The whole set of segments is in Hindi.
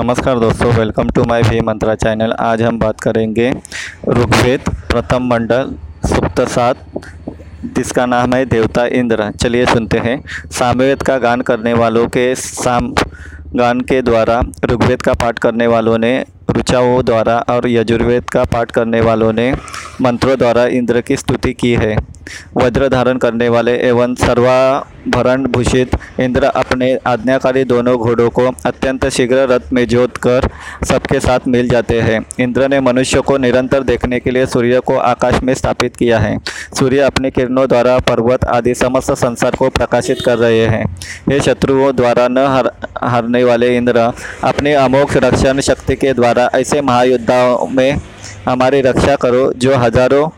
नमस्कार दोस्तों वेलकम टू माय भी मंत्रा चैनल आज हम बात करेंगे ऋग्वेद प्रथम मंडल, सुप्त सात, जिसका नाम है देवता इंद्र। चलिए सुनते हैं। सामवेद का गान करने वालों के साम, गान के द्वारा, ऋग्वेद का पाठ करने वालों ने, ऋचाओं द्वारा और यजुर्वेद का पाठ करने वालों ने मंत्रों द्वारा इंद्र की स्तुति की है। वज्र धारण करने वाले एवं सर्वाभरण भूषित इंद्र अपने आज्ञाकारी दोनों घोड़ों को अत्यंत शीघ्र रथ में जोत कर सबके साथ मिल जाते हैं। इंद्र ने मनुष्य को निरंतर देखने के लिए सूर्य को आकाश में स्थापित किया है। सूर्य अपने किरणों द्वारा पर्वत आदि समस्त संसार को प्रकाशित कर रहे हैं। ये शत्रुओं द्वारा न हर, हारने वाले इंद्र, अपनी अमोघ रक्षण शक्ति के द्वारा ऐसे महायुद्धाओं में हमारी रक्षा करो, जो हज़ारों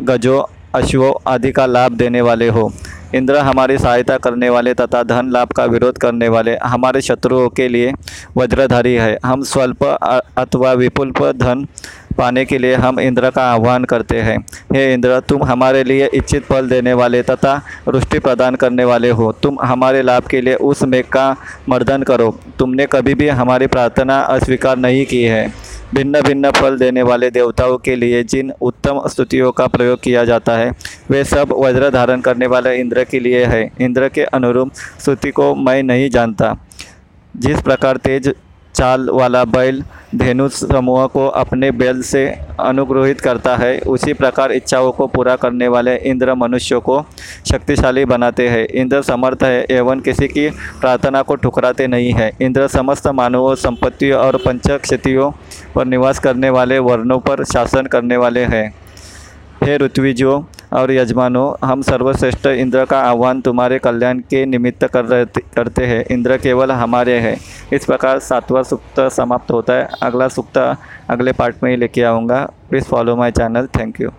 गजों, अश्वों आदि का लाभ देने वाले हो। इंद्र हमारी सहायता करने वाले तथा धन लाभ का विरोध करने वाले हमारे शत्रुओं के लिए वज्रधारी है। हम स्वल्प अथवा विपुल धन पाने के लिए हम इंद्र का आह्वान करते हैं। हे इंद्र, तुम हमारे लिए इच्छित फल देने वाले तथा रुष्टि प्रदान करने वाले हो। तुम हमारे लाभ के लिए उस मेघ का मर्दन करो। तुमने कभी भी हमारी प्रार्थना अस्वीकार नहीं की है। भिन्न भिन्न फल देने वाले देवताओं के लिए जिन उत्तम स्तुतियों का प्रयोग किया जाता है, वे सब वज्र धारण करने वाले इंद्र के लिए है। इंद्र के अनुरूप स्तुति को मैं नहीं जानता। जिस प्रकार तेज चाल वाला बैल धेनु समूह को अपने बैल से अनुग्रहित करता है। उसी प्रकार इच्छाओं को पूरा करने वाले इंद्र मनुष्यों को शक्तिशाली बनाते हैं। इंद्र समर्थ है एवं किसी की प्रार्थना को ठुकराते नहीं है। इंद्र समस्त मानवों, संपत्तियों और पंच क्षतियों पर निवास करने वाले वर्णों पर शासन करने वाले हैं। हे ऋत्विजों और यजमानों, हम सर्वश्रेष्ठ इंद्र का आह्वान तुम्हारे कल्याण के निमित्त कर करते हैं। इंद्र केवल हमारे हैं। इस प्रकार सातवां सूक्त समाप्त होता है। अगला सूक्त अगले पार्ट में ही लेके आऊँगा। Please follow my channel thank you